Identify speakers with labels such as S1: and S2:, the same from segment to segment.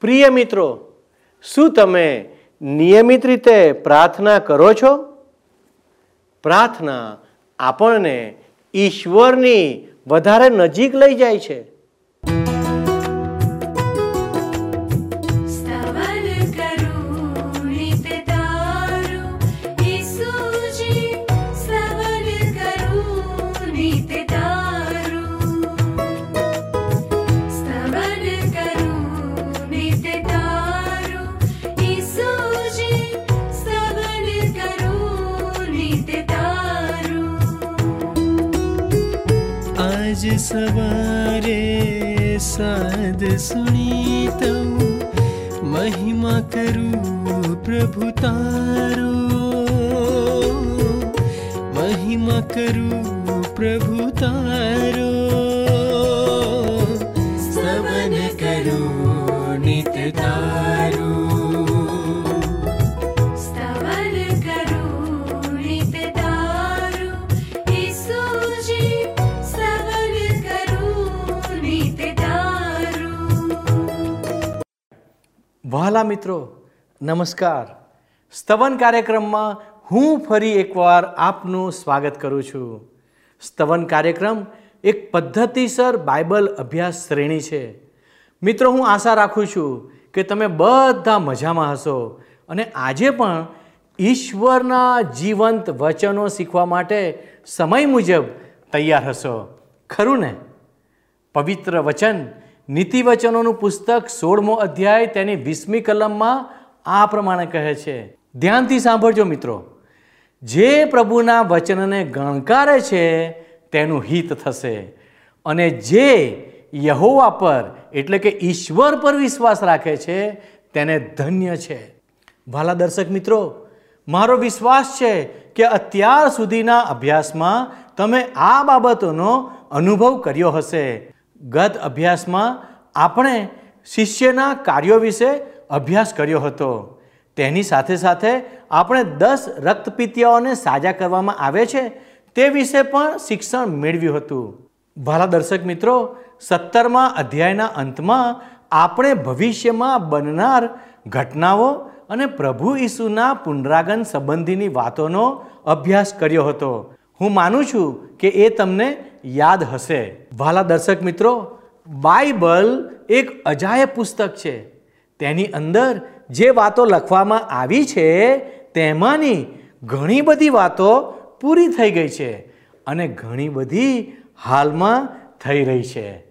S1: પ્રિય મિત્રો, શું તમે નિયમિત રીતે પ્રાર્થના કરો છો? પ્રાર્થના આપણને ઈશ્વરની વધારે નજીક લઈ જાય છે.
S2: सवारे साध
S3: साधु महिमा करु प्रभु तार। महिमा करु प्रभु तार।
S1: વહાલા મિત્રો, નમસ્કાર. સ્તવન કાર્યક્રમમાં હું ફરી એકવાર આપનું સ્વાગત કરું છું. સ્તવન કાર્યક્રમ એક પદ્ધતિસર બાઇબલ અભ્યાસ શ્રેણી છે. મિત્રો, હું આશા રાખું છું કે તમે બધા મજામાં હશો અને આજે પણ ઈશ્વરના જીવંત વચનો શીખવા માટે સમય મુજબ તૈયાર હશો. ખરું ને? પવિત્ર વચન નીતિ વચનોનું પુસ્તક સોળમો અધ્યાય તેની વીસમી કલમમાં આ પ્રમાણે કહે છે. ધ્યાનથી સાંભળજો મિત્રો. જે પ્રભુના વચનને ગણકારે છે, તેનું હિત થશે. અને જે યહોવા પર, એટલે કે ઈશ્વર પર વિશ્વાસ રાખે છે, તેને ધન્ય છે. ભાલા દર્શક મિત્રો, મારો વિશ્વાસ છે કે અત્યાર સુધીના અભ્યાસમાં તમે આ બાબતોનો અનુભવ કર્યો હશે. ગત અભ્યાસમાં આપણે શિષ્યના કાર્યો વિશે અભ્યાસ કર્યો હતો. તેની સાથે સાથે આપણે દસ રક્તપિતિયાઓને સાજા કરવામાં આવે છે તે વિશે પણ શિક્ષણ મેળવ્યું હતું. ભાલા દર્શક મિત્રો, સત્તરમા અધ્યાયના અંતમાં આપણે ભવિષ્યમાં બનનાર ઘટનાઓ અને પ્રભુ ઈસુના પુનરાગન સંબંધીની વાતોનો અભ્યાસ કર્યો હતો. હું માનું છું કે એ તમને યાદ હશે. વાલા દર્શક મિત્રો, બાઇબલ એક અજાયબ પુસ્તક છે. તેની અંદર જે વાતો લખવામાં આવી છે, તેમાંની ઘણી બધી વાતો પૂરી થઈ ગઈ છે અને ઘણી બધી હાલમાં થઈ રહી છે.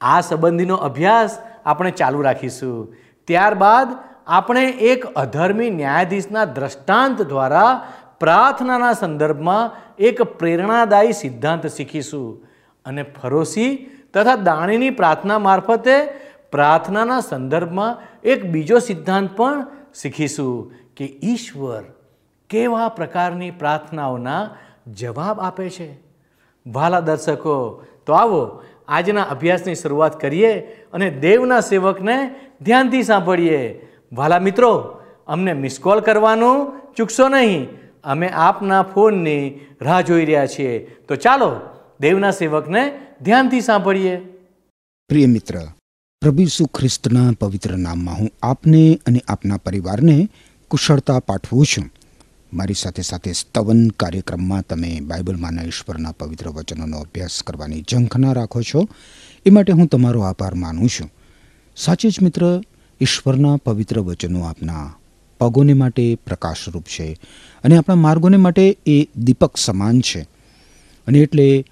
S1: આ સંબંધીનો અભ્યાસ આપણે ચાલુ રાખીશું. ત્યારબાદ આપણે એક અધર્મી ન્યાયાધીશના દ્રષ્ટાંત દ્વારા પ્રાર્થનાના સંદર્ભમાં એક પ્રેરણાદાયી સિદ્ધાંત શીખીશું. અને ફરોશી તથા દાણીની પ્રાર્થના મારફતે પ્રાર્થનાના સંદર્ભમાં એક બીજો સિદ્ધાંત પણ શીખીશું કે ઈશ્વર કેવા પ્રકારની પ્રાર્થનાઓના જવાબ આપે છે. ભાલા દર્શકો, તો આવો આજના અભ્યાસની શરૂઆત કરીએ અને દેવના સેવકને ધ્યાનથી સાંભળીએ. ભાલા મિત્રો, અમને મિસ કોલ કરવાનું ચૂકશો નહીં. અમે આપના ફોનની રાહ જોઈ રહ્યા છીએ. તો ચાલો દેવના સેવકને ધ્યાનથી સાંભળીએ.
S4: પ્રિય મિત્ર, પ્રભુ ઈસુ ખ્રિસ્તના પવિત્ર નામમાં હું આપને અને આપના પરિવારને કુશળતા પાઠવું છું. મારી સાથે સાથે સ્તવન કાર્યક્રમમાં તમે બાઇબલમાંના ઈશ્વરના પવિત્ર વચનોનો અભ્યાસ કરવાની ઝંખના રાખો છો. એ માટે હું તમારો આભાર માનું છું. સાચે જ મિત્ર, ઈશ્વરના પવિત્ર વચનો આપના પગોને માટે પ્રકાશરૂપ છે અને આપણા માર્ગોને માટે એ દીપક સમાન છે. અને એટલે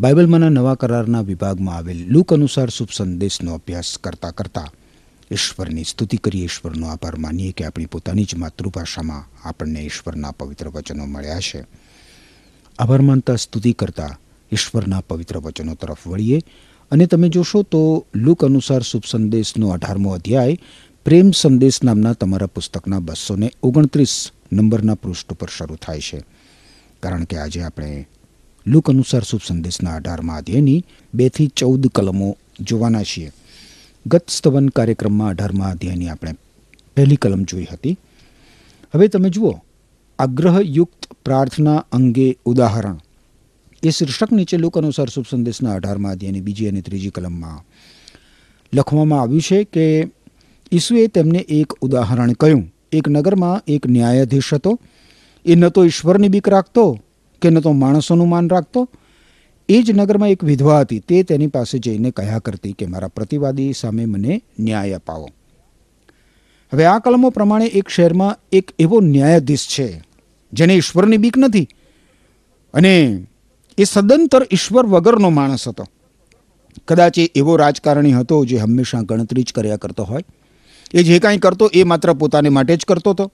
S4: બાઇબલમાંના નવા કરારના વિભાગમાં આવેલ લુક અનુસાર શુભ સંદેશનો અભ્યાસ કરતાં કરતાં ઈશ્વરની સ્તુતિ કરીએ. ઈશ્વરનો આભાર માનીએ કે આપણી પોતાની જ માતૃભાષામાં આપણને ઈશ્વરના પવિત્ર વચનો મળ્યા છે. આભાર માનતા સ્તુતિ કરતાં ઈશ્વરના પવિત્ર વચનો તરફ વળીએ. અને તમે જોશો તો લુક અનુસાર શુભ સંદેશનો અઢારમો અધ્યાય પ્રેમ સંદેશ નામના તમારા પુસ્તકના બસો ને ઓગણત્રીસ નંબરના પૃષ્ઠ ઉપર શરૂ થાય છે. કારણ કે આજે આપણે લુક અનુસાર શુભ સંદેશના અઢારમાં અધ્યાયની બેથી ચૌદ કલમો જોવાના છીએ. ગત સ્તવન કાર્યક્રમમાં અઢારમાં અધ્યાયની આપણે પહેલી કલમ જોઈ હતી. હવે તમે જુઓ, આગ્રહયુક્ત પ્રાર્થના અંગે ઉદાહરણ. એ શીર્ષક નીચે લુક અનુસાર શુભ સંદેશના અઢારમાં અધ્યાયની બીજી અને ત્રીજી કલમમાં લખવામાં આવ્યું છે કે ઈસુએ તેમને એક ઉદાહરણ કહ્યું. એક નગરમાં એક ન્યાયાધીશ હતો. એ ન તો ઈશ્વરની બીક રાખતો કે ન તો માણસોનું માન રાખતો. એ જ નગરમાં એક વિધવા હતી. તે તેની પાસે જઈને કહ્યા કરતી કે, મારા પ્રતિવાદી સામે મને ન્યાય અપાવો. હવે આ કલમો પ્રમાણે એક શહેરમાં એક એવો ન્યાયાધીશ છે, જેને ઈશ્વરની બીક નથી. અને એ સદંતર ઈશ્વર વગરનો માણસ હતો. કદાચ એ એવો રાજકારણી હતો જે હંમેશા ગણતરી જ કર્યા કરતો હોય. એ જે કાંઈ કરતો એ માત્ર પોતાને માટે જ કરતો હતો.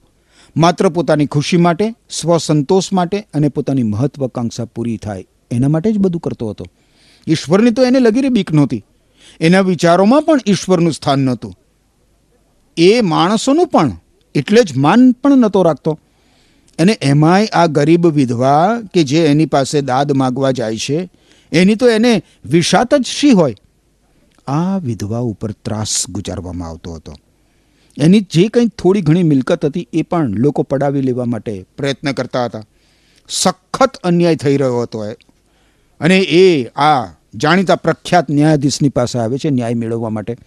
S4: માત્ર પોતાની ખુશી માટે, સ્વસંતોષ માટે અને પોતાની મહત્વકાંક્ષા પૂરી થાય એના માટે જ બધું કરતો હતો. ઈશ્વરની તો એને લગીરે બીક નહોતી. એના વિચારોમાં પણ ઈશ્વરનું સ્થાન નહોતું. એ માણસોનું પણ એટલે જ માન પણ નહોતો રાખતો. અને એમાંય આ ગરીબ વિધવા કે જે એની પાસે દાદ માગવા જાય છે, એની તો એને વિષાત જ શી હોય? આ વિધવા ઉપર ત્રાસ ગુજારવામાં આવતો હતો. એની જે કંઈ થોડી ઘણી મિલકત હતી એ પણ લોકો પડાવી લેવા માટે પ્રયત્ન કરતા હતા. સખત અન્યાય થઈ રહ્યો હતો એ. અને એ આ જાણીતા પ્રખ્યાત ન્યાયાધીશની પાસે આવે છે ન્યાય મેળવવા માટે.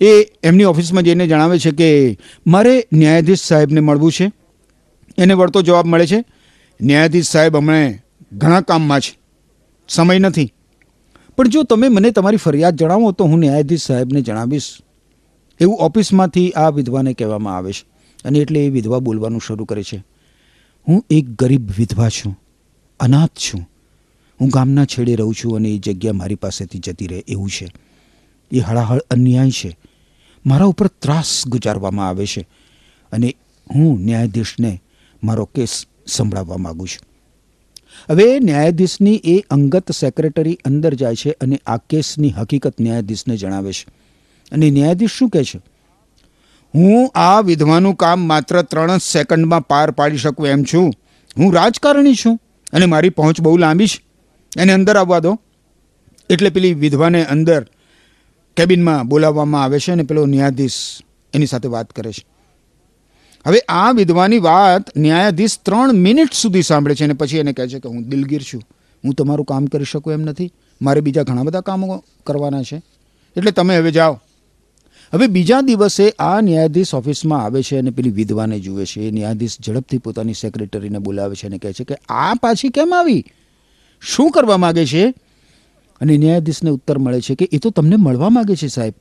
S4: એ એમની ઓફિસમાં જઈને જણાવે છે કે, મારે ન્યાયાધીશ સાહેબને મળવું છે. એને વળતો જવાબ મળે છે. ન્યાયાધીશ સાહેબ હમણાં ઘણા કામમાં છે. સમય નથી. પણ જો તમે મને તમારી ફરિયાદ જણાવો તો હું ન્યાયાધીશ સાહેબને જણાવીશ. એવું ઓફિસમાંથી આ વિધવાને કહેવામાં આવે છે. અને એટલે એ વિધવા બોલવાનું શરૂ કરે છે. હું એક ગરીબ વિધવા છું. અનાથ છું. હું ગામના છેડે રહું છું અને એ જગ્યા મારી પાસેથી જતી રહે એવું છે. એ હળાહળ અન્યાય છે. મારા ઉપર ત્રાસ ગુજારવામાં આવે છે. અને હું ન્યાયાધીશને મારો કેસ સંભળાવવા માગું છું. હવે ન્યાયાધીશની એ અંગત સેક્રેટરી અંદર જાય છે અને આ કેસની હકીકત ન્યાયાધીશને જણાવે છે. અને ન્યાયાધીશ શું કહે છે? હું આ વિધવાનું કામ માત્ર ત્રણ જ સેકન્ડમાં પાર પાડી શકું એમ છું. હું રાજકારણી છું અને મારી પહોંચ બહુ લાંબી છે. એને અંદર આવવા દો. એટલે પેલી વિધવાને અંદર કેબિનમાં બોલાવવામાં આવે છે અને પેલો ન્યાયાધીશ એની સાથે વાત કરે છે. હવે આ વિધવાની વાત ન્યાયાધીશ ત્રણ મિનિટ સુધી સાંભળે છે અને પછી એને કહે છે કે હું દિલગીર છું. હું તમારું કામ કરી શકું એમ નથી. મારે બીજા ઘણા બધા કામો કરવાના છે. એટલે તમે હવે જાઓ. હવે બીજા દિવસે આ ન્યાયાધીશ ઓફિસમાં આવે છે અને પેલી વિધવાને જુએ છે. એ ન્યાયાધીશ ઝડપથી પોતાની સેક્રેટરીને બોલાવે છે અને કહે છે કે આ પાછી કેમ આવી? શું કરવા માગે છે? અને ન્યાયાધીશને ઉત્તર મળે છે કે એ તો તમને મળવા માગે છે સાહેબ.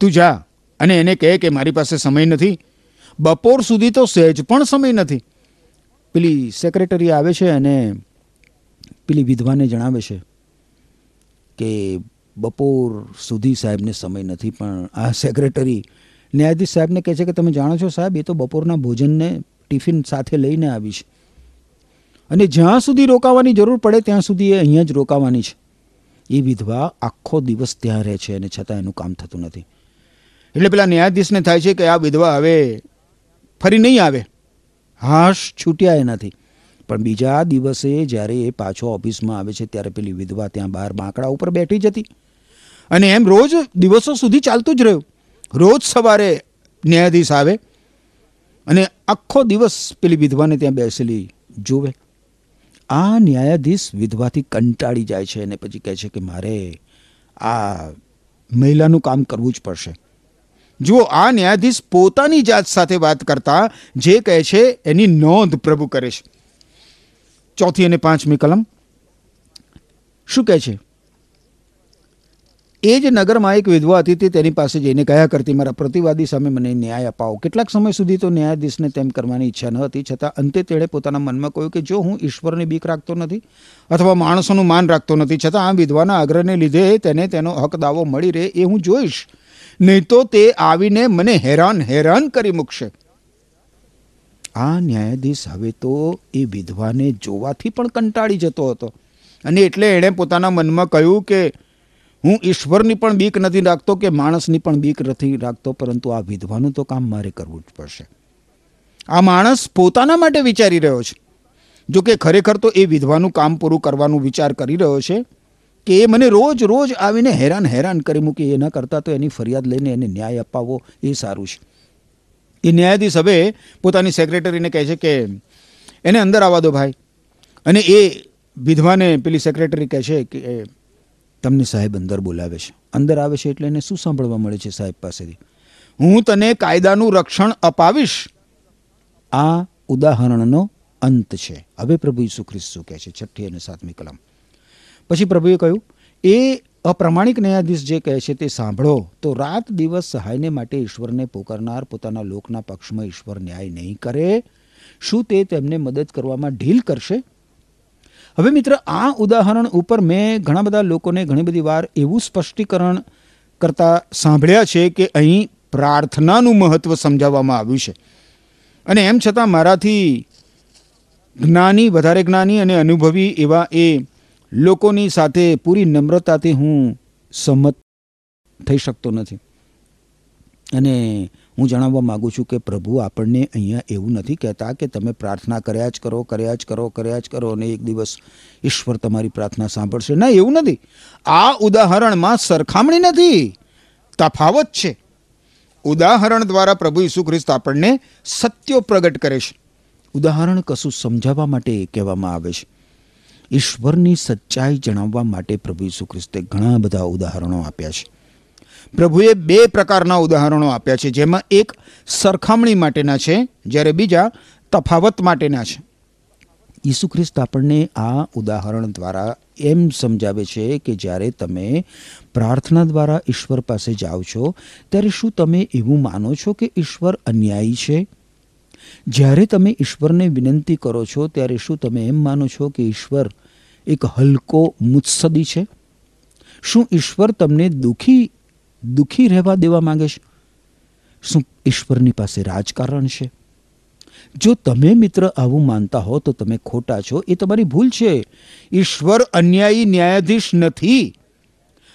S4: તું જા અને એને કહે કે મારી પાસે સમય નથી. બપોર સુધી તો સહેજ પણ સમય નથી. પેલી સેક્રેટરી આવે છે અને પેલી વિધવાને જણાવે છે કે બપોર સુધી સાહેબને સમય નથી, પણ આ સેક્રેટરી ન્યાયાધીશ સાહેબને કહે છે કે તમે જાણો છો સાહેબ, એ તો બપોરના ભોજનને ટિફિન સાથે લઈને આવી છે. અને જ્યાં સુધી રોકાવાની જરૂર પડે, ત્યાં સુધી એ અહીંયા જ રોકાવાની છે. એ વિધવા આખો દિવસ ત્યાં રહે છે અને છતાં એનું કામ થતું નથી. એટલે પેલા ન્યાયાધીશને થાય છે કે આ વિધવા હવે ફરી નહીં આવે. હાશ છૂટ્યા એનાથી. પણ બીજા દિવસે જ્યારે એ પાછો ઓફિસમાં આવે છે, ત્યારે પેલી વિધવા ત્યાં બહાર બાંકડા ઉપર બેઠી જતી અને એમ રોજ દિવસો સુધી ચાલતું જ રહ્યું. રોજ સવારે ન્યાયાધીશ આવે અને આખો દિવસ પેલી વિધવાને ત્યાં બેસેલી જુએ આ ન્યાયાધીશ વિધવાથી કંટાળી જાય છે અને પછી કહે છે કે મારે આ મહિલાનું કામ કરવું જ પડશે. જુઓ, આ ન્યાયાધીશ પોતાની જાત સાથે વાત કરતા જે કહે છે એની નોંધ પ્રભુ કરે છે. ચોથી અને પાંચમી કલમ. શું કહે છે? એ જ નગરમાં એક વિધવા હતી તે તેની પાસે જઈને કહ્યા કરતી, મારા પ્રતિવાદી સામે મને ન્યાય અપાવો. કેટલાક સમય સુધી તો ન્યાયાધીશને તેમ કરવાની ઈચ્છા ન હતી, છતાં અંતે તેણે પોતાના મનમાં કહ્યું કે જો હું ઈશ્વરની બીક રાખતો નથી અથવા માણસોનું માન રાખતો નથી, છતાં આ વિધવાના આગ્રહને લીધે તેને તેનો હક દાવો મળી રહે એ હું જોઈશ. નહીં તો તે આવીને મને હેરાન હેરાન કરી મૂકશે. આ ન્યાયાધીશ હવે તો એ વિધવાને જોવાથી પણ કંટાળી જતો હતો. અને એટલે એણે પોતાના મનમાં કહ્યું કે હું ઈશ્વરની પણ બીક નથી રાખતો કે માણસની પણ બીક નથી રાખતો, પરંતુ આ વિધવાનું તો કામ મારે કરવું જ પડશે. આ માણસ પોતાના માટે વિચારી રહ્યો છે. જો કે ખરેખર તો એ વિધવાનું કામ પૂરું કરવાનું વિચાર કરી રહ્યો છે કે એ મને રોજ રોજ આવીને હેરાન હેરાન કરી મૂકી, એ ન કરતા તો એની ફરિયાદ લઈને એને ન્યાય અપાવવો એ સારું છે. એ ન્યાયાધીશ હવે પોતાની સેક્રેટરીને કહે છે કે એને અંદર આવવા દો ભાઈ. અને એ વિધવાને પેલી સેક્રેટરી કહે છે કે તમને સાહેબ અંદર બોલાવે છે. અંદર આવે છે એટલે એને શું સાંભળવા મળે છે સાહેબ પાસેથી? હું તને કાયદાનું રક્ષણ અપાવીશ. આ ઉદાહરણનો અંત છે. હવે પ્રભુ ઈસુ ખ્રિસ્ત કહે છે, છઠ્ઠી અને સાતમી કલમ. પછી પ્રભુએ કહ્યું, એ અપ્રમાણિક ન્યાયાધીશ જે કહે છે તે સાંભળો. તો રાત દિવસ સહાયને માટે ઈશ્વરને પોકારનાર પોતાના લોકના પક્ષમાં ઈશ્વર ન્યાય નહીં કરે. શું તે તેમને મદદ કરવામાં ઢીલ કરશે? હવે મિત્ર, આ ઉદાહરણ ઉપર મેં ઘણા બધા લોકોને ઘણી બધી વાર એવું સ્પષ્ટીકરણ કરતા સાંભળ્યા છે કે અહીં પ્રાર્થનાનું મહત્વ સમજાવવામાં આવ્યું છે. અને એમ છતાં મારાથી જ્ઞાની, વધારે જ્ઞાની અને અનુભવી એવા એ લોકોની સાથે પૂરી નમ્રતાથી હું સંમત થઈ શકતો નથી. અને હું જણાવવા માગું છું કે પ્રભુ આપણને અહીંયા એવું નથી કહેતા કે તમે પ્રાર્થના કર્યા જ કરો, કર્યા જ કરો, કર્યા જ કરો અને એક દિવસ ઈશ્વર તમારી પ્રાર્થના સાંભળશે. ના, એવું નથી. આ ઉદાહરણમાં સરખામણી નથી. તફાવત છે. ઉદાહરણ દ્વારા પ્રભુ ઈસુ ખ્રિસ્ત આપણને સત્યો પ્રગટ કરે છે. ઉદાહરણ કશું સમજાવવા માટે કહેવામાં આવે છે. ઈશ્વરની સચ્ચાઈ જણાવવા માટે પ્રભુ ઈસુ ખ્રિસ્તે ઘણા બધા ઉદાહરણો આપ્યા છે. પ્રભુએ બે પ્રકારના ઉદાહરણો આપ્યા છે, જેમાં એક સરખામણી માટેના છે, જ્યારે બીજા તફાવત માટેના છે. ઈસુ ખ્રિસ્ત આપણને આ ઉદાહરણ દ્વારા એમ સમજાવે છે કે જ્યારે તમે પ્રાર્થના દ્વારા ઈશ્વર પાસે જાઓ છો, ત્યારે શું તમે એવું માનો છો કે ઈશ્વર અન્યાયી છે? જ્યારે તમે ઈશ્વરને વિનંતી કરો છો, ત્યારે શું તમે એમ માનો છો કે ઈશ્વર એક હલકો મુત્સદી છે? શું ઈશ્વર તમને દુઃખી દુઃખી રહેવા દેવા માંગે છે? શું ઈશ્વરની પાસે રાજકારણ છે? જો તમે મિત્ર આવું માનતા હો તો તમે ખોટા છો. એ તમારી ભૂલ છે. ઈશ્વર અન્યાયી ન્યાયાધીશ નથી.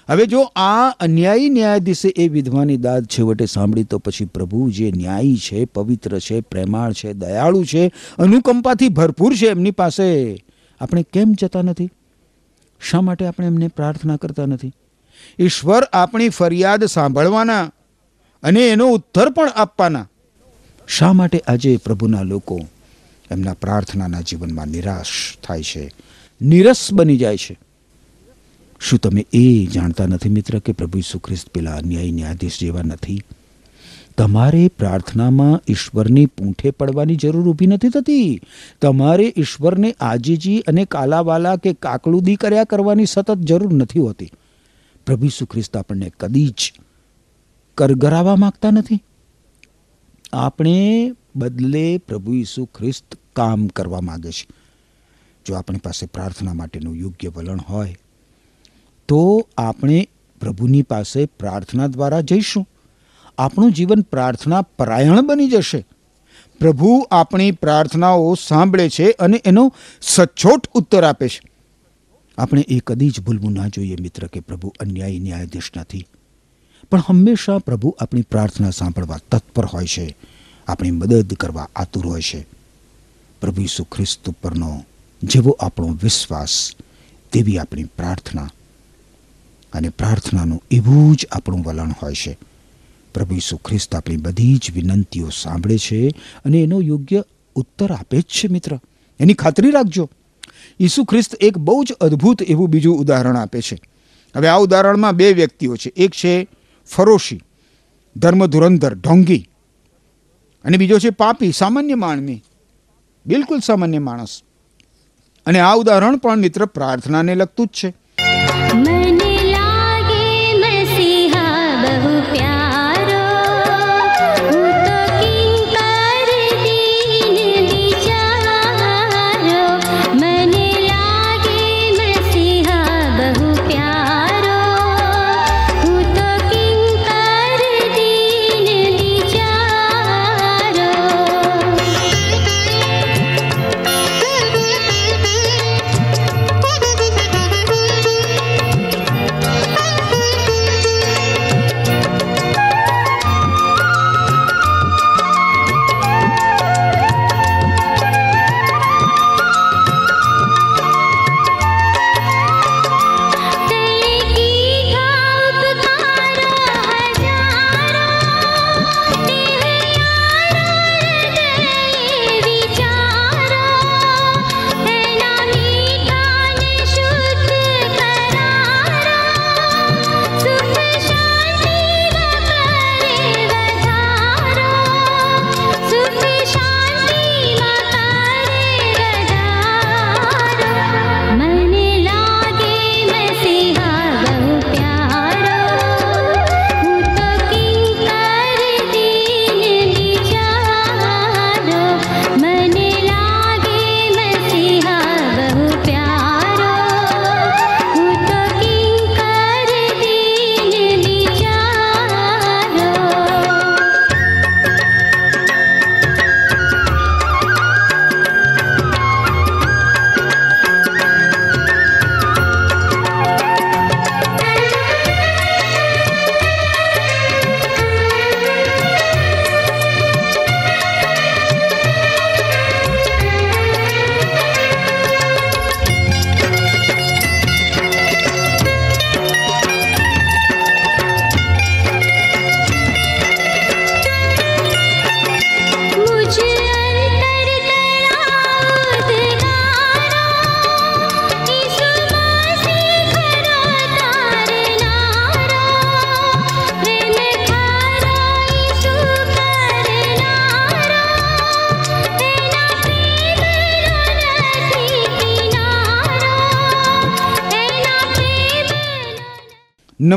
S4: હવે જો આ અન્યાયી ન્યાયાધીશે એ વિધવાની દાદ છેવટે સાંભળી તો પછી પ્રભુ જે ન્યાયી છે, પવિત્ર છે, પ્રેમાળ છે, દયાળુ છે, અનુકંપાથી ભરપૂર છે એમની પાસે, આપણે કેમ જતા નથી? શા માટે આપણે એમને પ્રાર્થના કરતા નથી? ઈશ્વર આપણી ફરિયાદ સાંભળવાના અને એનો ઉત્તર પણ આપવાના. શા માટે આજે પ્રભુના લોકો એમના પ્રાર્થનાના જીવનમાં નિરાશ થાય છે? નિરસ બની જાય છે. શું તમે એ જાણતા નથી મિત્ર કે પ્રભુ ઈસુ ખ્રિસ્ત પેલા અન્યાયી ન્યાયાધીશ જેવા નથી? તમારે પ્રાર્થનામાં ઈશ્વરની પૂંઠે પડવાની જરૂર ઊભી નથી થતી. તમારે ઈશ્વરને આજીજી અને કાલાવાલા કે કાકલુદી કર્યા કરવાની સતત જરૂર નથી હોતી. પ્રભુ ઈસુ ખ્રિસ્ત આપણને કદી જ કરગરાવા માંગતા નથી. આપણે બદલે પ્રભુ ઈસુ ખ્રિસ્ત કામ કરવા માગે છે. જો આપણી પાસે પ્રાર્થના માટેનું યોગ્ય વલણ હોય, તો આપણે પ્રભુની પાસે પ્રાર્થના દ્વારા જઈશું. આપણું જીવન પ્રાર્થના પરાયણ બની જશે. પ્રભુ આપણી પ્રાર્થનાઓ સાંભળે છે અને એનો સચોટ ઉત્તર આપે છે. આપણે એ કદી જ ભૂલવું ના જોઈએ, મિત્ર, કે પ્રભુ અન્યાયી ન્યાયાધીશ નથી. પણ હંમેશા પ્રભુ આપણી પ્રાર્થના સાંભળવા તત્પર હોય છે. આપણી મદદ કરવા આતુર હોય છે. પ્રભુ ઈસુ ખ્રિસ્ત ઉપરનો જેવો આપણો વિશ્વાસ, તેવી આપણી પ્રાર્થના. અને પ્રાર્થનાનું એવું જ આપણું વલણ હોય છે. પ્રભુ ઈસુ ખ્રિસ્ત આપણી બધી જ વિનંતીઓ સાંભળે છે અને એનો યોગ્ય ઉત્તર આપે જ છે, મિત્ર. એની ખાતરી રાખજો. ઈસુ ખ્રિસ્ત એક બહુ જ અદ્ભુત એવું બીજું ઉદાહરણ આપે છે. હવે આ ઉદાહરણમાં બે વ્યક્તિઓ છે. એક છે ફરોશી, ધર્મ ધુરંધર, ઢોંગી અને બીજો છે પાપી, સામાન્ય માનવી બિલકુલ સામાન્ય માણસ. અને આ ઉદાહરણ પણ મિત્ર પ્રાર્થનાને લગતું જ છે.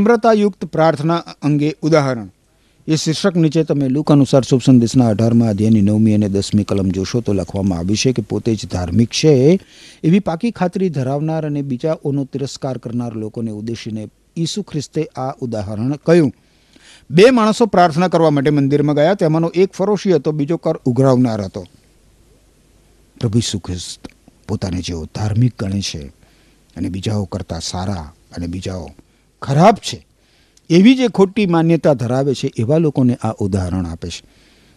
S4: નમ્રતાયુક્ત પ્રાર્થના અંગે ઉદાહરણ. એ શીર્ષક નીચે તમે લુક અનુસાર શુભ સંદેશના અઢારમાં અધ્યાયની નવમી અને દસમી કલમ જોશો તો લખવામાં આવ્યું છે કે પોતે જ ધાર્મિક છે, એવી પાકી ખાતરી ધરાવનાર અને બીજાઓનો તિરસ્કાર કરનાર લોકોને ઉદ્દેશીને ઈસુ ખ્રિસ્તે આ ઉદાહરણ કહ્યું. બે માણસો પ્રાર્થના કરવા માટે મંદિરમાં ગયા, તેમાંનો એક ફરોશી હતો, બીજો કર ઉઘરાવનાર હતો. પ્રભુ ઈસુ ખ્રિસ્ત પોતાને જેઓ ધાર્મિક ગણે છે અને બીજાઓ કરતાં સારા અને બીજાઓ ખરાબ છે. એવી જે ખોટી માન્યતા ધરાવે છે, એવા લોકોને આ ઉદાહરણ આપે છે.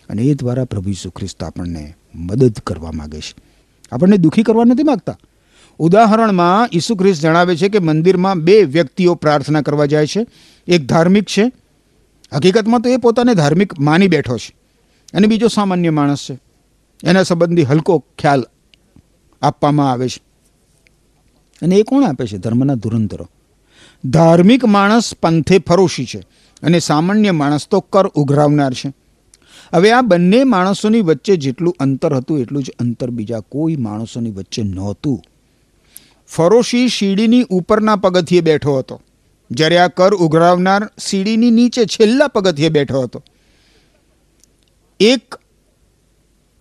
S4: અને એ દ્વારા પ્રભુ ઈસુ ખ્રિસ્ત આપણને મદદ કરવા માગે છે. આપણને દુઃખી કરવા નથી માગતા. ઉદાહરણમાં ઈસુ ખ્રિસ્ત જણાવે છે કે મંદિરમાં બે વ્યક્તિઓ પ્રાર્થના કરવા જાય છે. એક ધાર્મિક છે. હકીકતમાં તો એ પોતાને ધાર્મિક માની બેઠો છે. અને બીજો સામાન્ય માણસ છે. એના સંબંધી હલકો ખ્યાલ આપવામાં આવે છે. અને એ કોણ આપે છે? ધર્મના ધુરંધરો. ધાર્મિક માણસ પંથે ફરોશી છે અને સામાન્ય માણસ તો કર ઉઘરાવનાર છે. હવે આ બંને માણસોની વચ્ચે જેટલું અંતર હતું એટલું જ અંતર બીજા કોઈ માણસોની વચ્ચે નહોતું. ફરોશી સીડીની ઉપરના પગથિયે બેઠો હતો. જ્યારે આ કર ઉઘરાવનાર સીડીની નીચે છેલ્લા પગથિયે બેઠો હતો. એક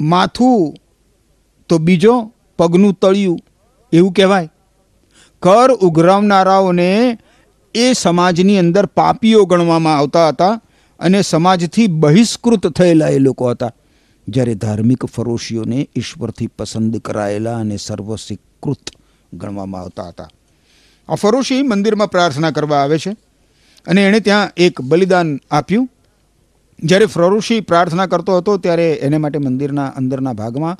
S4: માથું તો બીજો પગનું તળિયું, એવું કહેવાય. કર ઉઘરાવનારાઓને એ સમાજની અંદર પાપીઓ ગણવામાં આવતા હતા અને સમાજથી બહિષ્કૃત થયેલા એ લોકો હતા. જ્યારે ધાર્મિક ફરોશીઓને ઈશ્વરથી પસંદ કરાયેલા અને સર્વસ્વીકૃત ગણવામાં આવતા હતા. આ ફરોશી મંદિરમાં પ્રાર્થના કરવા આવે છે અને એણે ત્યાં એક બલિદાન આપ્યું. જ્યારે ફરોશી પ્રાર્થના કરતો હતો ત્યારે એને માટે મંદિરના અંદરના ભાગમાં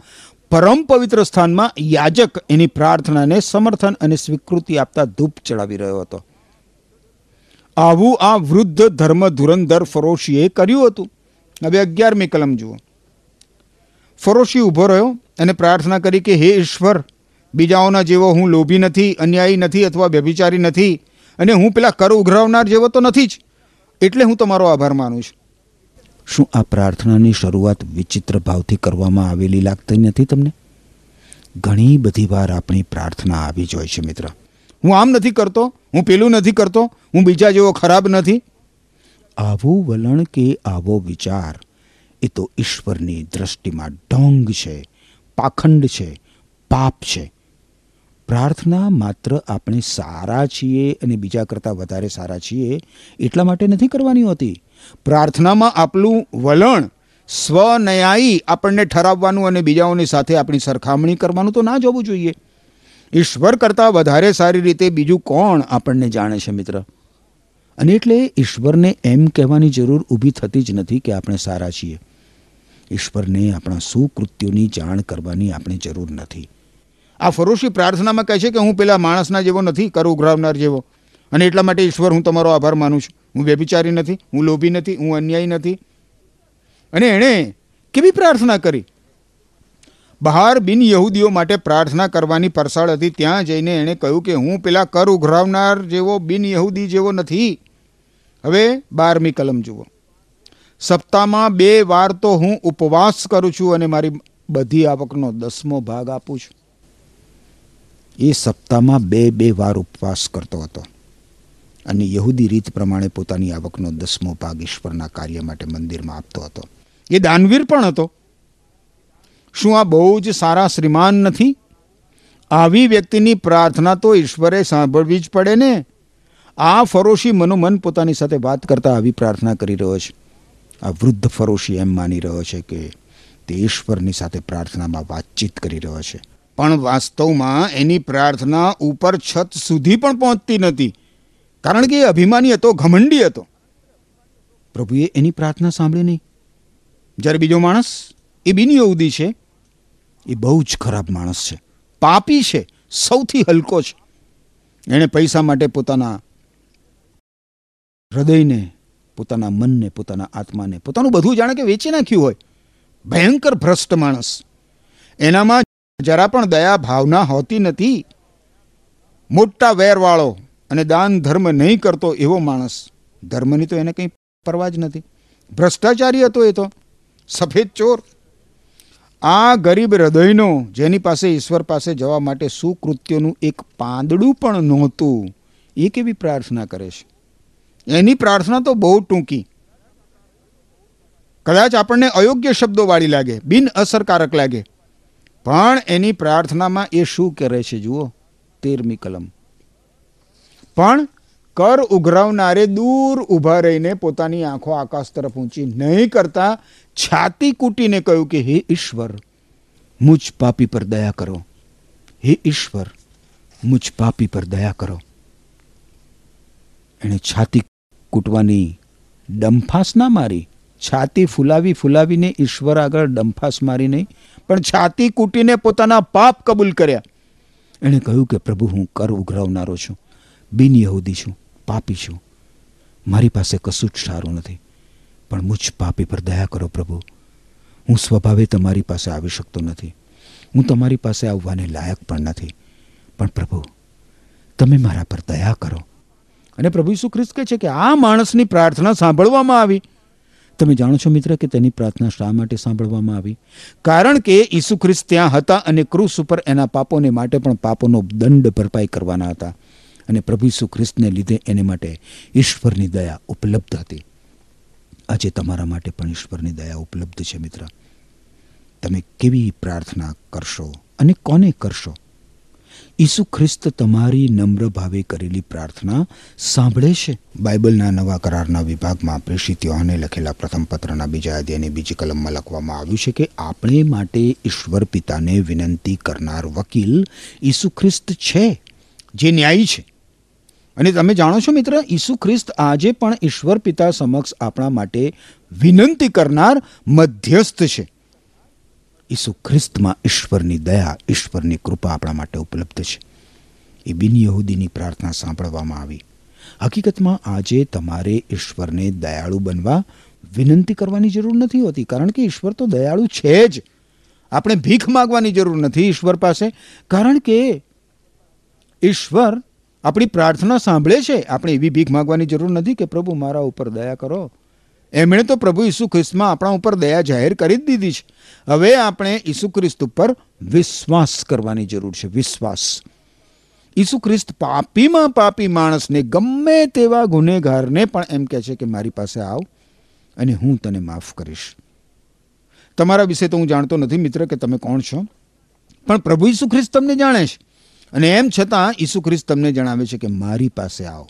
S4: પરમ પવિત્ર સ્થાનમાં યાજક એની પ્રાર્થનાને સમર્થન અને સ્વીકૃતિ આપતા ધૂપ ચડાવી રહ્યો હતો. આવું આ વૃદ્ધ ધર્મ ધુરંધર ફરોશીએ કર્યું હતું. હવે અગિયારમી કલમ જુઓ. ફરોશી ઊભો રહ્યો અને પ્રાર્થના કરી કે, હે ઈશ્વર, બીજાઓના જેવો હું લોભી નથી, અન્યાયી નથી અથવા વ્યભિચારી નથી અને હું પેલા કર ઉઘરાવનાર જેવો તો નથી જ, એટલે હું તમારો આભાર માનું છું. શું આ પ્રાર્થનાની શરૂઆત વિચિત્ર ભાવથી કરવામાં આવેલી લાગતી નથી તમને? ઘણી બધી વાર આપણી પ્રાર્થના આવી જ હોય છે મિત્ર. હું આમ નથી કરતો, હું પેલું નથી કરતો, હું બીજા જેવો ખરાબ નથી. આવું વલણ કે આવો વિચાર, એ તો ઈશ્વરની દ્રષ્ટિમાં ઢોંગ છે, પાખંડ છે, પાપ છે. પ્રાર્થના માત્ર આપણે સારા છીએ અને બીજા કરતાં વધારે સારા છીએ એટલા માટે નથી કરવાની હોતી. પ્રાર્થનામાં આપણું વલણ સ્વન્યાયી આપણને ઠરાવવાનું અને બીજાઓની સાથે આપણી સરખામણી કરવાનું તો ના જોવું જોઈએ. ઈશ્વર કરતાં વધારે સારી રીતે બીજું કોણ આપણને જાણે છે, મિત્ર? અને એટલે ઈશ્વરને એમ કહેવાની જરૂર ઊભી થતી જ નથી કે આપણે સારા છીએ. ઈશ્વરને આપણા સુકૃત્યોની જાણ કરવાની આપણે જરૂર નથી. આ ફરોશી પ્રાર્થનામાં કહે છે કે હું પેલા માણસના જેવો નથી, કર ઉઘરાવનાર જેવો. અને એટલા માટે ઈશ્વર, હું તમારો આભાર માનું છું. હું વ્યભિચારી નથી, હું લોભી નથી, હું અન્યાયી નથી. અને એણે કેવી પ્રાર્થના કરી? બહાર બિન યહૂદીઓ માટે પ્રાર્થના કરવાની પરસાળ હતી. ત્યાં જઈને એણે કહ્યું કે, હું પેલા કર ઉઘરાવનાર જેવો બિન યહૂદી જેવો નથી. હવે બારમી કલમ જુઓ. સપ્તાહમાં બે વાર તો હું ઉપવાસ કરું છું અને મારી બધી આવકનો દસમો ભાગ આપું છું. એ સપ્તાહમાં બે બે વાર ઉપવાસ કરતો હતો. અને યહૂદી રીત પ્રમાણે પોતાની આવકનો દસમો ભાગ ઈશ્વરના કાર્ય માટે મંદિરમાં આપતો હતો. એ દાનવીર પણ હતો. શું આ બહુ જ સારા શ્રીમાન નથી? આવી વ્યક્તિની પ્રાર્થના તો ઈશ્વરે સાંભળવી જ પડે ને. આ ફરોશી મનોમન પોતાની સાથે વાત કરતા આવી પ્રાર્થના કરી રહ્યો છે. આ વૃદ્ધ ફરોશી એમ માની રહ્યો છે કે તે ઈશ્વરની સાથે પ્રાર્થનામાં વાતચીત કરી રહ્યો છે. પણ વાસ્તવમાં એની પ્રાર્થના ઉપર છત સુધી પણ પહોંચતી નથી. કારણ કે એ અભિમાની હતો, ઘમંડી હતો. પ્રભુએ એની પ્રાર્થના સાંભળી નહીં. જ્યારે બીજો માણસ, એ બિન યહૂદી છે એ બહુ જ ખરાબ માણસ છે. પાપી છે, સૌથી હલકો છે. એણે પૈસા માટે પોતાના હૃદયને, પોતાના મનને, પોતાના આત્માને, પોતાનું બધું જાણે કે વેચી નાખ્યું હોય. ભયંકર ભ્રષ્ટ માણસ. એનામાં જરા પણ દયા ભાવના હોતી નથી. મોટા વેરવાળો અને દાન ધર્મ નહીં કરતો એવો માણસ. ધર્મની તો એને કંઈ પરવા જ નથી. ભ્રષ્ટાચારી હતો એ તો. સફેદ ચોર. આ ગરીબ હૃદયનો જેની પાસે ઈશ્વર પાસે જવા માટે સુકૃત્યોનું એક પાંદડું પણ નહોતું, એ કેવી પ્રાર્થના કરે છે? એની પ્રાર્થના તો બહુ ટૂંકી. કદાચ આપણને અયોગ્ય શબ્દો વાળી લાગે, બિન અસરકારક લાગે. પણ એની પ્રાર્થનામાં એ શું કરે છે જુઓ, તેરમી કલમ. પણ કર ઉઘરાવનારે દૂર ઊભા રહીને પોતાની આંખો આકાશ તરફ ઊંચી નહીં કરતા છાતી કૂટીને કહ્યું કે, હે ઈશ્વર, મુજ પાપી પર દયા કરો. હે ઈશ્વર, મુજ પાપી પર દયા કરો. એણે છાતી કૂટવાની ડંફાસ ના મારી. છાતી ફુલાવી ફુલાવીને ઈશ્વર આગળ ડંફાસ મારી નહીં, પણ છાતી કૂટીને પોતાના પાપ કબૂલ કર્યા. એણે કહ્યું કે, પ્રભુ, હું કર ઉઘરાવનારો છું. બિન યહૂદી છું, પાપી છું. મારી પાસે કશું જ સારું નથી. પણ મુજ પાપી પર દયા કરો પ્રભુ. હું સ્વભાવે તમારી પાસે આવી શકતો નથી. હું તમારી પાસે આવવાને લાયક પણ નથી. પણ પ્રભુ, તમે મારા પર દયા કરો. અને પ્રભુ ઈસુ ખ્રિસ્ત કહે છે કે આ માણસની પ્રાર્થના સાંભળવામાં આવી. તમે જાણો છો મિત્ર કે તેની પ્રાર્થના શા માટે સાંભળવામાં આવી? કારણ કે ઈસુ ખ્રિસ્ત ત્યાં હતા અને ક્રુસ ઉપર એના પાપોને માટે પણ પાપોનો દંડ ભરપાઈ કરવાના હતા. અને પ્રભુ ઈસુ ખ્રિસ્તને લીધે એને માટે ઈશ્વરની દયા ઉપલબ્ધ હતી. આજે તમારા માટે પણ ઈશ્વરની દયા ઉપલબ્ધ છે, મિત્ર. તમે કેવી પ્રાર્થના કરશો અને કોને કરશો? ઈસુ ખ્રિસ્ત તમારી નમ્ર ભાવે કરેલી પ્રાર્થના સાંભળે છે? બાઇબલના નવા કરારના વિભાગમાં પ્રેષિત યોહાને લખેલા પ્રથમ પત્રના બીજા અધ્યાયની બીજી કલમમાં લખવામાં આવ્યું છે કે આપણે માટે ઈશ્વર પિતાને વિનંતી કરનાર વકીલ ઈસુ ખ્રિસ્ત છે, જે ન્યાયી છે. અને તમે જાણો છો મિત્ર, ઈસુ ખ્રિસ્ત આજે પણ ઈશ્વર પિતા સમક્ષ આપણા માટે વિનંતી કરનાર મધ્યસ્થ છે. ઈસુ ખ્રિસ્તમાં ઈશ્વરની દયા, ઈશ્વરની કૃપા આપણા માટે ઉપલબ્ધ છે. એ બિન યહૂદીની પ્રાર્થના સાંભળવામાં આવી. હકીકતમાં આજે તમારે ઈશ્વરને દયાળુ બનવા વિનંતી કરવાની જરૂર નથી હોતી, કારણ કે ઈશ્વર તો દયાળુ છે જ. આપણે ભીખ માગવાની જરૂર નથી ઈશ્વર પાસે, કારણ કે ઈશ્વર આપણી પ્રાર્થના સાંભળે છે. આપણે એવી ભીખ માગવાની જરૂર નથી કે પ્રભુ મારા ઉપર દયા કરો. એમણે તો પ્રભુ ઈસુ ખ્રિસ્તમાં આપણા ઉપર દયા જાહેર કરી જ દીધી છે. હવે આપણે ઈસુ ખ્રિસ્ત ઉપર વિશ્વાસ કરવાની જરૂર છે. વિશ્વાસ. ઈસુ ખ્રિસ્ત પાપીમાં પાપી માણસને ગમે તેવા ગુનેગારને પણ એમ કહે છે કે મારી પાસે આવ અને હું તને માફ કરીશ. તમારા વિશે તો હું જાણતો નથી મિત્ર કે તમે કોણ છો. પણ પ્રભુ ઈસુ ખ્રિસ્ત તમને જાણે છે. અને એમ છતાં ઈસુ ખ્રિસ્ત તમને જણાવે છે કે મારી પાસે આવો,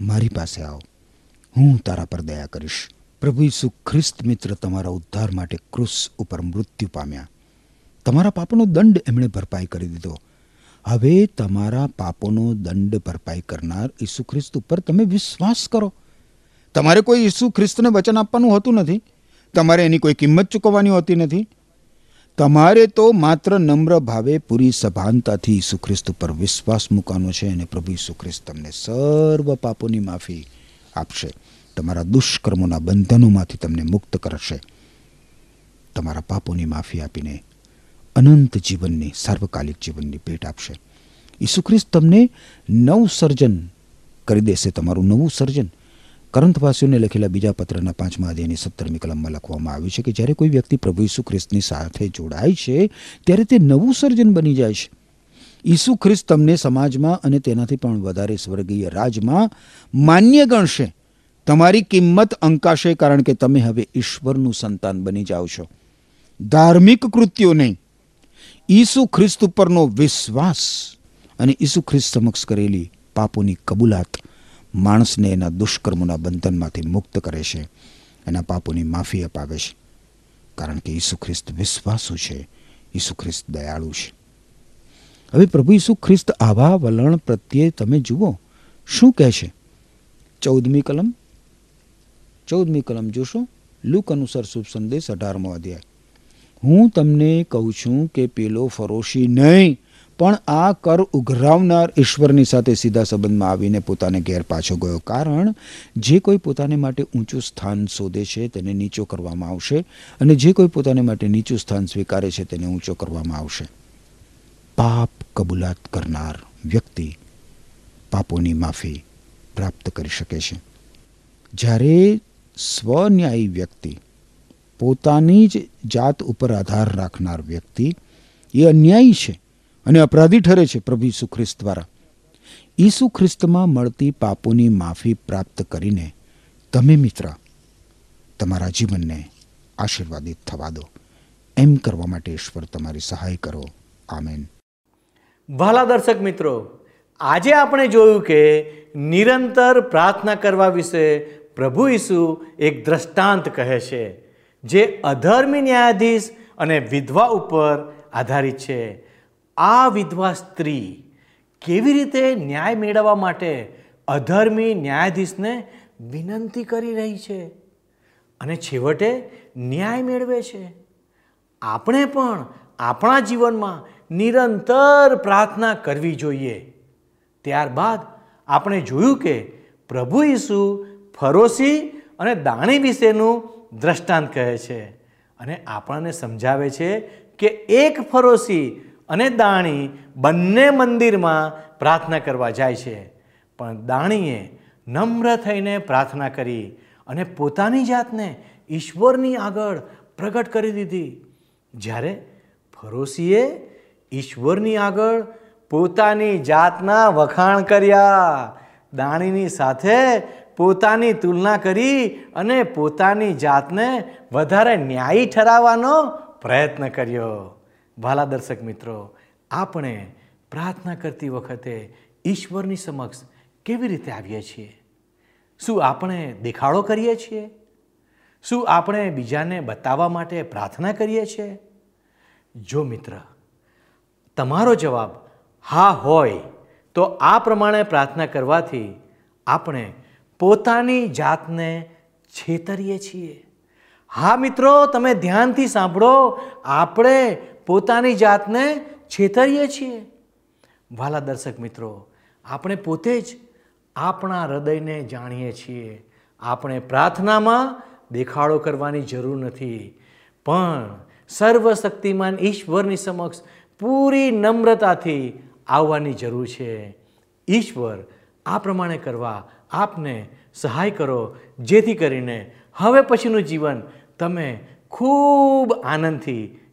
S4: મારી પાસે આવો. હું તારા પર દયા કરીશ. પ્રભુ ઈસુ ખ્રિસ્ત મિત્ર તમારા ઉદ્ધાર માટે ક્રુસ ઉપર મૃત્યુ પામ્યા. તમારા પાપોનો દંડ એમણે ભરપાઈ કરી દીધો. હવે તમારા પાપોનો દંડ ભરપાઈ કરનાર ઈસુ ખ્રિસ્ત ઉપર તમે વિશ્વાસ કરો. તમારે કોઈ ઈસુ ખ્રિસ્તને વચન આપવાનું હોતું નથી. તમારે એની કોઈ કિંમત ચૂકવવાની હોતી નથી. તમારે તો માત્ર નમ્ર ભાવે પૂરી સભાનતાથી ઈસુ ખ્રિસ્ત ઉપર વિશ્વાસ મૂકવાનો છે અને પ્રભુ ઈસુ ખ્રિસ્ત તમને સર્વ પાપોની માફી આપશે. તમારા દુષ્કર્મોના બંધનોમાંથી તમને મુક્ત કરશે. તમારા પાપોની માફી આપીને અનંત જીવનની, સાર્વકાલિક જીવનની ભેટ આપશે. ઈસુ ખ્રિસ્ત તમને નવસર્જન કરી દેશે, તમારું નવું સર્જન. કરંતવાસીઓને લખેલા બીજા પત્રના પાંચમા અધ્યાયની સત્તરમી કલમમાં લખવામાં આવ્યું છે કે જ્યારે કોઈ વ્યક્તિ પ્રભુ ઈસુ ખ્રિસ્તની સાથે જોડાય છે, ત્યારે તે નવું સર્જન બની જાય છે. ઈસુ ખ્રિસ્ત તમને સમાજમાં અને તેનાથી પણ વધારે સ્વર્ગીય રાજમાં માન્ય ગણશે. તમારી કિંમત અંકાશે કારણ કે તમે હવે ઈશ્વરનું સંતાન બની જાઓ છો. ધાર્મિક કૃત્યો નહીં. ઈસુ ખ્રિસ્ત ઉપરનો વિશ્વાસ અને ઈસુ ખ્રિસ્ત સમક્ષ કરેલી પાપોની કબૂલાત માણસને એના દુષ્કર્મોના બંધનમાંથી મુક્ત કરે છે, એના પાપોની માફી અપાવે છે. કારણ કે ઈસુ ખ્રિસ્ત વિશ્વાસુ છે, ઈસુ ખ્રિસ્ત દયાળુ છે. હવે પ્રભુ ઈસુ ખ્રિસ્ત આવા વલણ પ્રત્યે તમે જુઓ, શું કહે છે? ચૌદમી કલમ ચૌદમી કલમ જોશો, લુક અનુસાર શુભ સંદેશ અઢારમો અધ્યાય. હું તમને કહું છું કે પેલો ફરોશી નહીં પણ આ કર ઉઘરાવનાર ઈશ્વરની સાથે સીધા સંબંધમાં આવીને પોતાને ઘેર પાછો ગયો. કારણ જે કોઈ પોતાને માટે ઊંચું સ્થાન શોધે છે, તેને નીચો કરવામાં આવશે અને જે કોઈ પોતાને માટે નીચું સ્થાન સ્વીકારે છે, તેને ઊંચો કરવામાં આવશે. પાપ કબૂલાત કરનાર વ્યક્તિ પાપોની માફી પ્રાપ્ત કરી શકે છે. જ્યારે સ્વન્યાયી વ્યક્તિ પોતાની જ જાત ઉપર આધાર રાખનાર વ્યક્તિ એ અન્યાયી છે અને અપરાધી ઠરે છે પ્રભુ ઈસુ ખ્રિસ્ત દ્વારા. ઈસુ ખ્રિસ્તમાં મળતી પાપોની માફી પ્રાપ્ત કરીને તમે મિત્ર, તમારા જીવનને આશીર્વાદિત થવા દો. એમ કરવા માટે ઈશ્વર તમારી સહાય કરો. આમેન.
S1: વાલા દર્શક મિત્રો, આજે આપણે જોયું કે નિરંતર પ્રાર્થના કરવા વિશે પ્રભુ ઈસુ એક દ્રષ્ટાંત કહે છે, જે અધર્મી ન્યાયાધીશ અને વિધવા ઉપર આધારિત છે. આ વિધવા સ્ત્રી કેવી રીતે ન્યાય મેળવવા માટે અધર્મી ન્યાયાધીશને વિનંતી કરી રહી છે? અને છેવટે ન્યાય મેળવે છે. આપણે પણ આપણા જીવનમાં નિરંતર પ્રાર્થના કરવી જોઈએ. ત્યારબાદ આપણે જોયું કે પ્રભુ ઈસુ ફરોશી અને દાણી વિશેનું દ્રષ્ટાંત કહે છે. અને આપણને સમજાવે છે કે એક ફરોશી અને દાણી બંને મંદિરમાં પ્રાર્થના કરવા જાય છે. પણ દાણીએ નમ્ર થઈને પ્રાર્થના કરી અને પોતાની જાતને ઈશ્વરની આગળ પ્રગટ કરી દીધી. જ્યારે ફરોશીએ ઈશ્વરની આગળ પોતાની જાતના વખાણ કર્યા. દાણીની સાથે પોતાની તુલના કરી અને પોતાની જાતને વધારે ન્યાયી ઠરાવવાનો પ્રયત્ન કર્યો. ભાલા દર્શક મિત્રો, આપણે પ્રાર્થના કરતી વખતે ઈશ્વરની સમક્ષ કેવી રીતે આવીએ છીએ? શું આપણે દેખાડો કરીએ છીએ? શું આપણે બીજાને બતાવવા માટે પ્રાર્થના કરીએ છીએ? જો મિત્ર, તમારો જવાબ હા હોય, તો આ પ્રમાણે પ્રાર્થના કરવાથી આપણે પોતાની જાતને છેતરીએ છીએ. હા મિત્રો, તમે ધ્યાનથી સાંભળો, આપણે પોતાની જાતને છેતરીએ છીએ. વાલા દર્શક મિત્રો, આપણે પોતે જ આપણા હૃદયને જાણીએ છીએ. આપણે પ્રાર્થનામાં દેખાડો કરવાની જરૂર નથી. પણ સર્વશક્તિમાન ઈશ્વરની સમક્ષ પૂરી નમ્રતાથી આવવાની જરૂર છે. ઈશ્વર આ પ્રમાણે કરવા આપને સહાય કરો, જેથી કરીને હવે પછીનું જીવન તમે ખૂબ આનંદથી